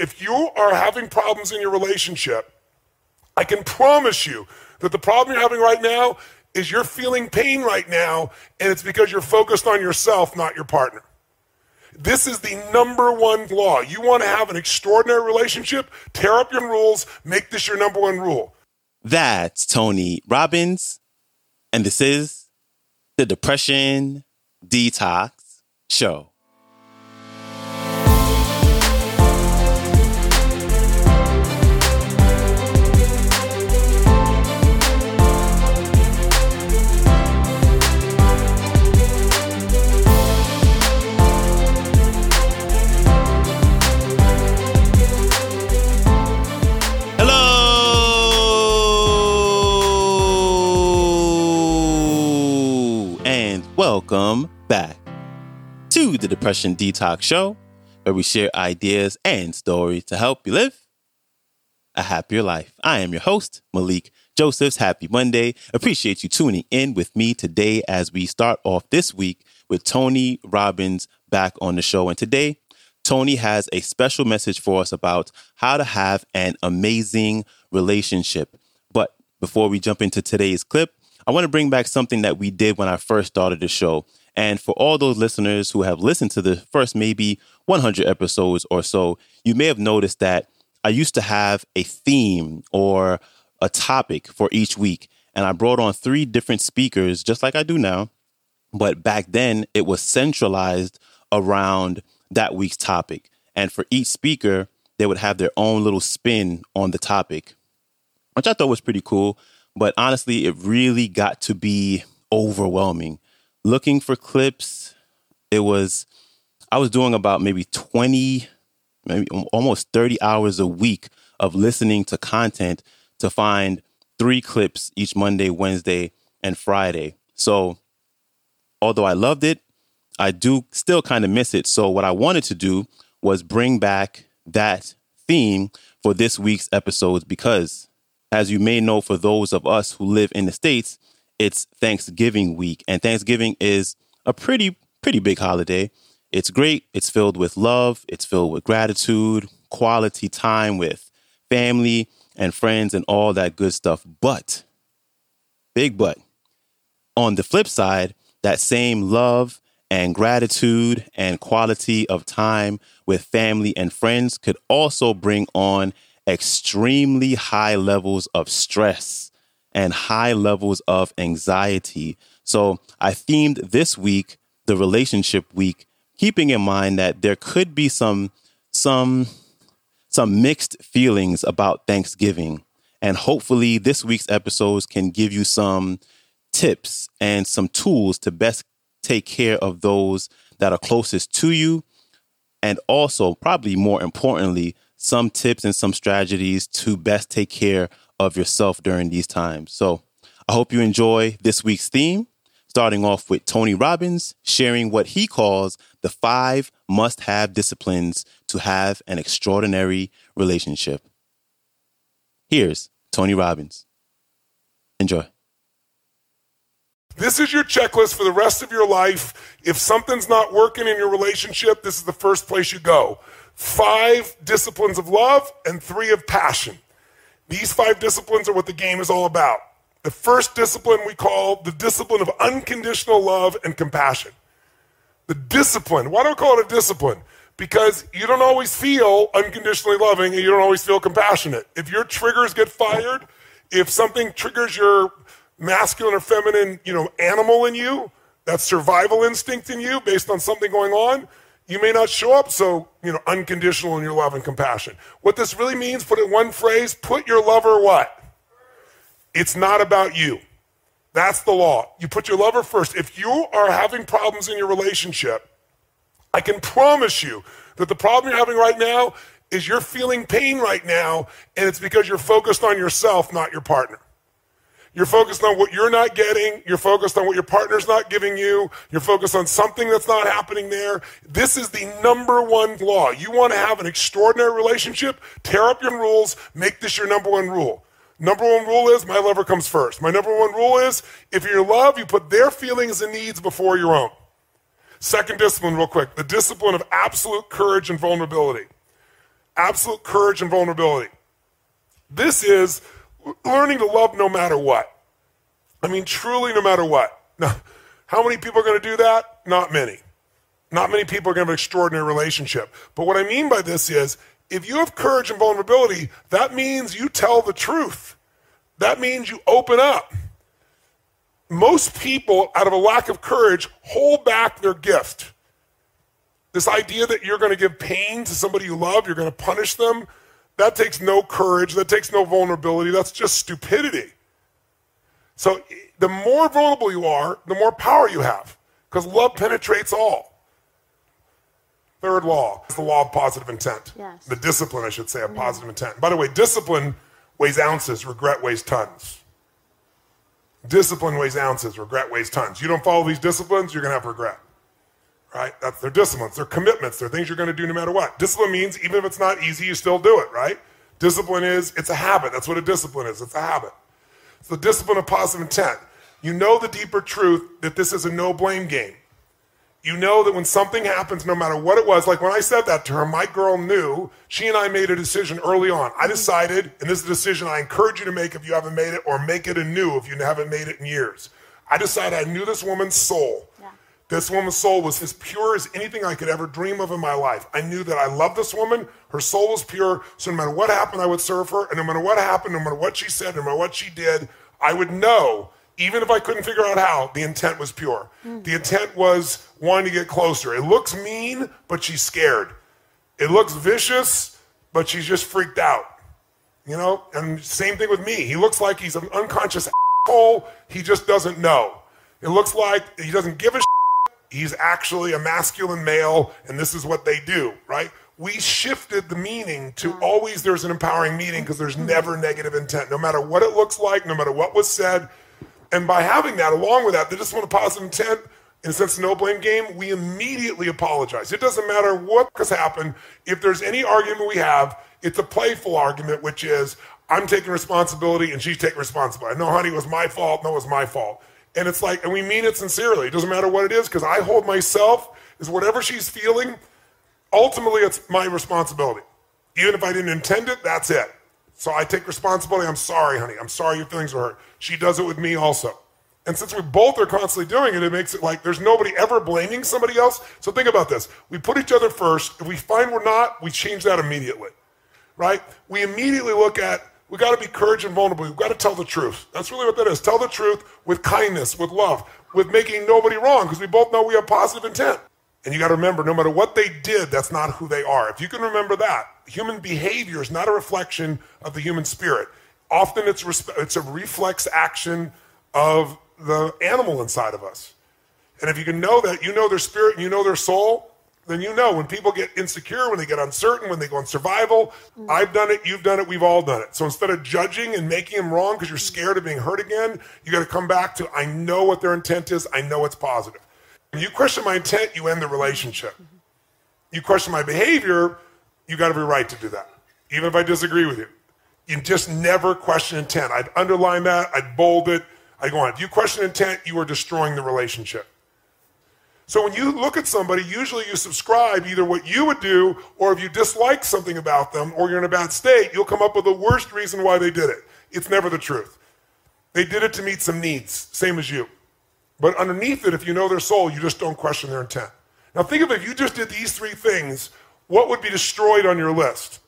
If you are having problems in your relationship, I can promise you that the problem you're having right now is you're feeling pain right now, and it's because you're focused on yourself, not your partner. This is the number one law. You want to have an extraordinary relationship, tear up your rules, make this your number one rule. That's Tony Robbins, and this is the Depression Detox Show. Depression Detox Show, where we share ideas and stories to help you live a happier life. I am your host, Malikee Josephs. Happy Monday. Appreciate you tuning in with me today as we start off this week with Tony Robbins back on the show. And today, Tony has a special message for us about how to have an amazing relationship. But before we jump into today's clip, I want to bring back something that we did when I first started the show. And for all those listeners who have listened to the first maybe 100 episodes or so, you may have noticed that I used to have a theme or a topic for each week. And I brought on three different speakers, just like I do now. But back then, it was centralized around that week's topic. And for each speaker, they would have their own little spin on the topic, which I thought was pretty cool. But honestly, it really got to be overwhelming. Looking for clips, it was, I was doing about maybe 20, maybe almost 30 hours a week of listening to content to find three clips each Monday, Wednesday, and Friday. So, although I loved it, I do still kind of miss it. So, what I wanted to do was bring back that theme for this week's episodes because as you may know, for those of us who live in the States, it's Thanksgiving week. And Thanksgiving is a pretty, pretty big holiday. It's great. It's filled with love, it's filled with gratitude, quality time with family and friends, and all that good stuff. But, big but, on the flip side, that same love and gratitude and quality of time with family and friends could also bring on extremely high levels of stress and high levels of anxiety. So I themed this week the relationship week, keeping in mind that there could be some some some mixed feelings about Thanksgiving. And hopefully this week's episodes can give you some tips and some tools to best take care of those that are closest to you and also probably more importantly some tips and some strategies to best take care of yourself during these times. So I hope you enjoy this week's theme, starting off with Tony Robbins sharing what he calls the five must have disciplines to have an extraordinary relationship. Here's Tony Robbins. Enjoy. This is your checklist for the rest of your life. If something's not working in your relationship, this is the first place you go five disciplines of love and three of passion. These five disciplines are what the game is all about. The first discipline we call the discipline of unconditional love and compassion. The discipline, why do I call it a discipline? Because you don't always feel unconditionally loving and you don't always feel compassionate. If your triggers get fired, if something triggers your masculine or feminine, you know, animal in you, that survival instinct in you based on something going on, you may not show up so, you know, unconditional in your love and compassion. What this really means, put it in one phrase, put your lover what? It's not about you. That's the law. You put your lover first. If you are having problems in your relationship, I can promise you that the problem you're having right now is you're feeling pain right now, and it's because you're focused on yourself, not your partner. You're focused on what you're not getting. You're focused on what your partner's not giving you. You're focused on something that's not happening there. This is the number one law. You want to have an extraordinary relationship? Tear up your rules. Make this your number one rule. Number one rule is my lover comes first. My number one rule is if you're in love, you put their feelings and needs before your own. Second discipline, real quick the discipline of absolute courage and vulnerability. absolute courage and vulnerability. This is learning to love no matter what. I mean, truly, no matter what. Now, how many people are going to do that? Not many. Not many people are going to have an extraordinary relationship. But what I mean by this is if you have courage and vulnerability, that means you tell the truth. That means you open up. Most people, out of a lack of courage, hold back their gift. This idea that you're going to give pain to somebody you love, you're going to punish them, that takes no courage, that takes no vulnerability, that's just stupidity. So the more vulnerable you are, the more power you have, because love penetrates all. Third law is the law of positive intent. Yes. The discipline, I should say, of mm-hmm. positive intent. By the way, discipline weighs ounces, regret weighs tons. Discipline weighs ounces, regret weighs tons. You don't follow these disciplines, you're going to have regret. Right? That's their disciplines, their commitments, they're things you're going to do no matter what. Discipline means even if it's not easy, you still do it, right? Discipline is, it's a habit. That's what a discipline is. It's a habit. It's the discipline of positive intent. You know the deeper truth that this is a no blame game. You know that when something happens, no matter what it was, like when I said that to her, my girl knew she and I made a decision early on. I mm-hmm. decided, and this is a decision I encourage you to make if you haven't made it, or make it anew if you haven't made it in years. I decided I knew this woman's soul. Yeah. This woman's soul was as pure as anything I could ever dream of in my life. I knew that I loved this woman. Her soul was pure. So no matter what happened, I would serve her. And no matter what happened, no matter what she said, no matter what she did, I would know, even if I couldn't figure out how, the intent was pure. Mm. The intent was wanting to get closer. It looks mean, but she's scared. It looks vicious, but she's just freaked out. You know? And same thing with me. He looks like he's an unconscious asshole. He just doesn't know. It looks like he doesn't give a he's actually a masculine male and this is what they do, right? We shifted the meaning to always there's an empowering meaning because there's never negative intent, no matter what it looks like, no matter what was said. And by having that, along with that, they just want a positive intent. And since no blame game, we immediately apologize. It doesn't matter what has happened. If there's any argument we have, it's a playful argument, which is I'm taking responsibility and she's taking responsibility. No, honey, it was my fault. No, it was my fault. And it's like, and we mean it sincerely. It doesn't matter what it is, because I hold myself as whatever she's feeling, ultimately it's my responsibility. Even if I didn't intend it, that's it. So I take responsibility. I'm sorry, honey. I'm sorry your feelings were hurt. She does it with me also. And since we both are constantly doing it, it makes it like there's nobody ever blaming somebody else. So think about this. We put each other first. If we find we're not, we change that immediately. Right? We immediately look at we got to be courage and vulnerable. We've got to tell the truth. That's really what that is. Tell the truth with kindness, with love, with making nobody wrong, because we both know we have positive intent. And you got to remember, no matter what they did, that's not who they are. If you can remember that, human behavior is not a reflection of the human spirit. Often it's, resp- it's a reflex action of the animal inside of us. And if you can know that, you know their spirit and you know their soul, then you know when people get insecure, when they get uncertain, when they go on survival, I've done it, you've done it, we've all done it. So instead of judging and making them wrong because you're scared of being hurt again, you got to come back to I know what their intent is, I know it's positive. When you question my intent, you end the relationship. You question my behavior, you got every right to do that, even if I disagree with you. You just never question intent. I'd underline that, I'd bold it, I'd go on. If you question intent, you are destroying the relationship. So when you look at somebody, usually you subscribe either what you would do, or if you dislike something about them, or you're in a bad state, you'll come up with the worst reason why they did it. It's never the truth. They did it to meet some needs, same as you. But underneath it, if you know their soul, you just don't question their intent. Now think of if you just did these three things, what would be destroyed on your list?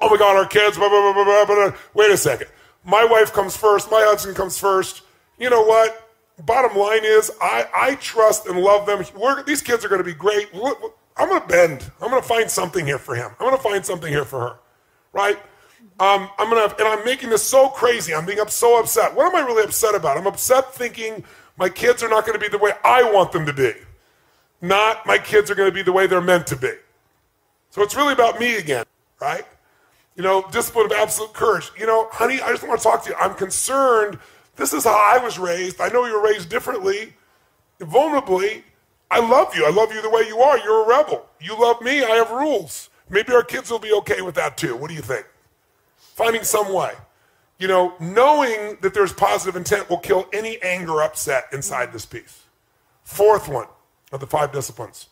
Oh my God, our kids, blah, blah, blah, blah, blah, blah. Wait a second. My wife comes first, my husband comes first. You know what? Bottom line is, I, I trust and love them. We're, these kids are going to be great. I'm going to bend. I'm going to find something here for him. I'm going to find something here for her, right? Um, I'm going to, and I'm making this so crazy. I'm being up, so upset. What am I really upset about? I'm upset thinking my kids are not going to be the way I want them to be, not my kids are going to be the way they're meant to be. So it's really about me again, right? You know, discipline of absolute courage. You know, honey, I just want to talk to you. I'm concerned. This is how I was raised. I know you were raised differently, vulnerably. I love you. I love you the way you are. You're a rebel. You love me. I have rules. Maybe our kids will be okay with that too. What do you think? Finding some way. You know, knowing that there's positive intent will kill any anger upset inside this piece. Fourth one of the five disciplines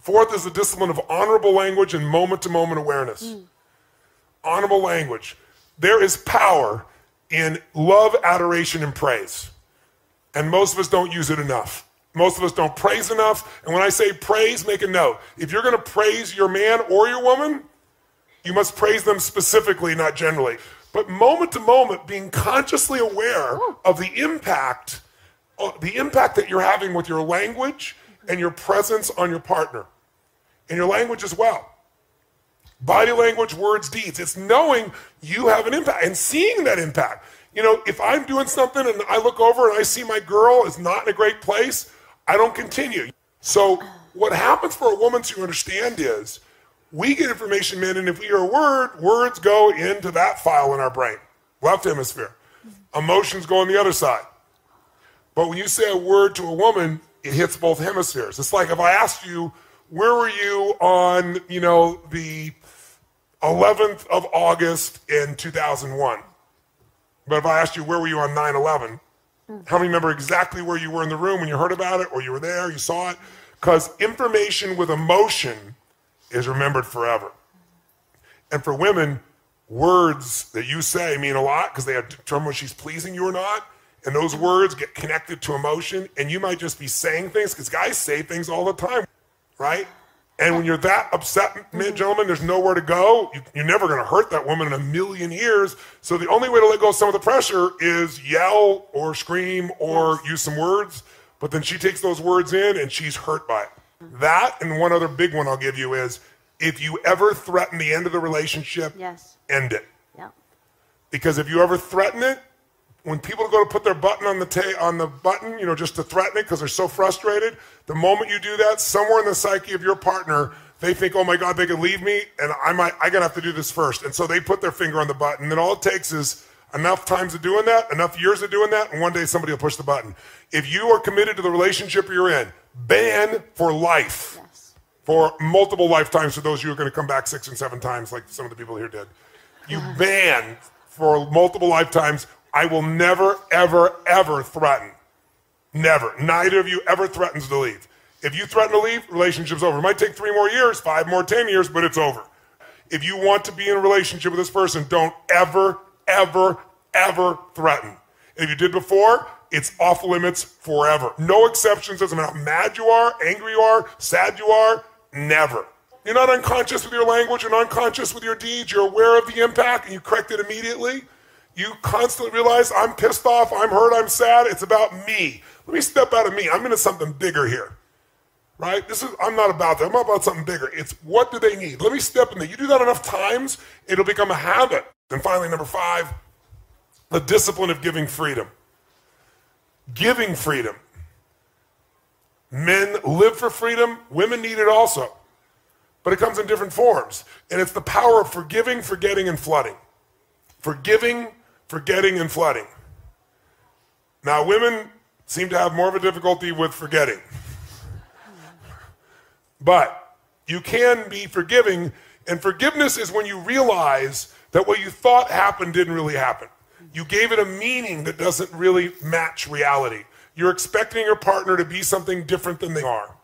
Fourth is the discipline of honorable language and moment to moment awareness. Mm. Honorable language. There is power in love, adoration, and praise. And most of us don't use it enough. Most of us don't praise enough. And when I say praise, make a note. If you're going to praise your man or your woman, you must praise them specifically, not generally. But moment to moment, being consciously aware of the impact, uh, the impact that you're having with your language and your presence on your partner, and your language as well. Body language, words, deeds. It's knowing you have an impact and seeing that impact. You know, if I'm doing something and I look over and I see my girl is not in a great place, I don't continue. So, what happens for a woman to understand is we get information in, and if we hear a word, words go into that file in our brain, left hemisphere. Emotions go on the other side. But when you say a word to a woman, it hits both hemispheres. It's like if I asked you, where were you on, you know, the 11th of August in 2001? But if I asked you, where were you on 9 11? How many remember exactly where you were in the room when you heard about it or you were there, you saw it? Because information with emotion is remembered forever. And for women, words that you say mean a lot because they determine whether she's pleasing you or not. And those words get connected to emotion, and you might just be saying things because guys say things all the time, right? And when you're that upset, mm-hmm. gentlemen, there's nowhere to go. You, are never going to hurt that woman in a million years. So the only way to let go of some of the pressure is yell or scream or yes. use some words. But then she takes those words in and she's hurt by it. That and one other big one I'll give you is if you ever threaten the end of the relationship, yes. end it. Yep. Because if you ever threaten it, when people go to put their button on the ta- on the button, you know, just to threaten it because they're so frustrated, the moment you do that, somewhere in the psyche of your partner, they think, "Oh my God, they could leave me, and I might, I gotta have to do this first. And so they put their finger on the button, and all it takes is enough times of doing that, enough years of doing that, and one day somebody will push the button. If you are committed to the relationship you're in, ban for life, yes. for multiple lifetimes for those of you who are going to come back six and seven times, like some of the people here did. You ban for multiple lifetimes I will never, ever, ever threaten. Never. Neither of you ever threatens to leave. If you threaten to leave, relationship's over. It might take three more years, five more, ten years, but it's over. If you want to be in a relationship with this person, don't ever, ever, ever threaten. If you did before, it's off limits forever. No exceptions. Doesn't matter how mad you are, angry you are, sad you are. Never. You're not unconscious with your language and unconscious with your deeds. You're aware of the impact and you correct it immediately you constantly realize I'm pissed off, I'm hurt, I'm sad. It's about me. Let me step out of me. I'm into something bigger here. Right? This is I'm not about that. I'm about something bigger. It's what do they need? Let me step in there. You do that enough times, it'll become a habit. And finally, number five, the discipline of giving freedom. Giving freedom. Men live for freedom, women need it also. But it comes in different forms. And it's the power of forgiving, forgetting, and flooding. Forgiving, forgetting and flooding. Now, women seem to have more of a difficulty with forgetting. But you can be forgiving, and forgiveness is when you realize that what you thought happened didn't really happen. You gave it a meaning that doesn't really match reality. You're expecting your partner to be something different than they are.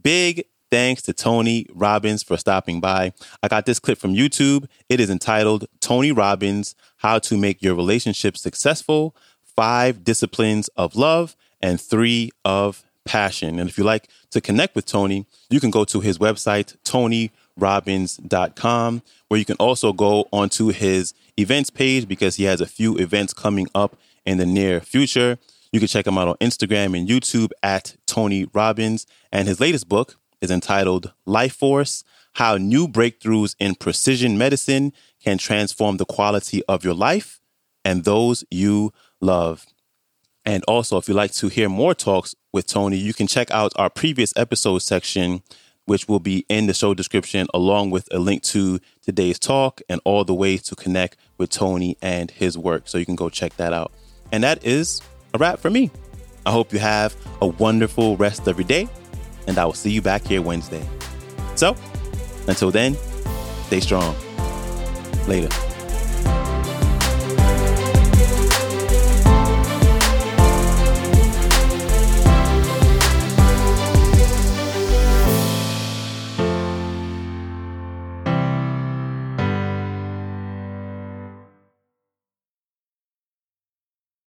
Big thanks to Tony Robbins for stopping by. I got this clip from YouTube. It is entitled Tony Robbins How to Make Your Relationship Successful Five Disciplines of Love and Three of Passion. And if you like to connect with Tony, you can go to his website, tonyrobbins.com, where you can also go onto his events page because he has a few events coming up in the near future. You can check him out on Instagram and YouTube at Tony Robbins. And his latest book, is entitled Life Force How New Breakthroughs in Precision Medicine Can Transform the Quality of Your Life and Those You Love. And also, if you'd like to hear more talks with Tony, you can check out our previous episode section, which will be in the show description, along with a link to today's talk and all the ways to connect with Tony and his work. So you can go check that out. And that is a wrap for me. I hope you have a wonderful rest of your day and I will see you back here Wednesday. So, until then, stay strong. Later.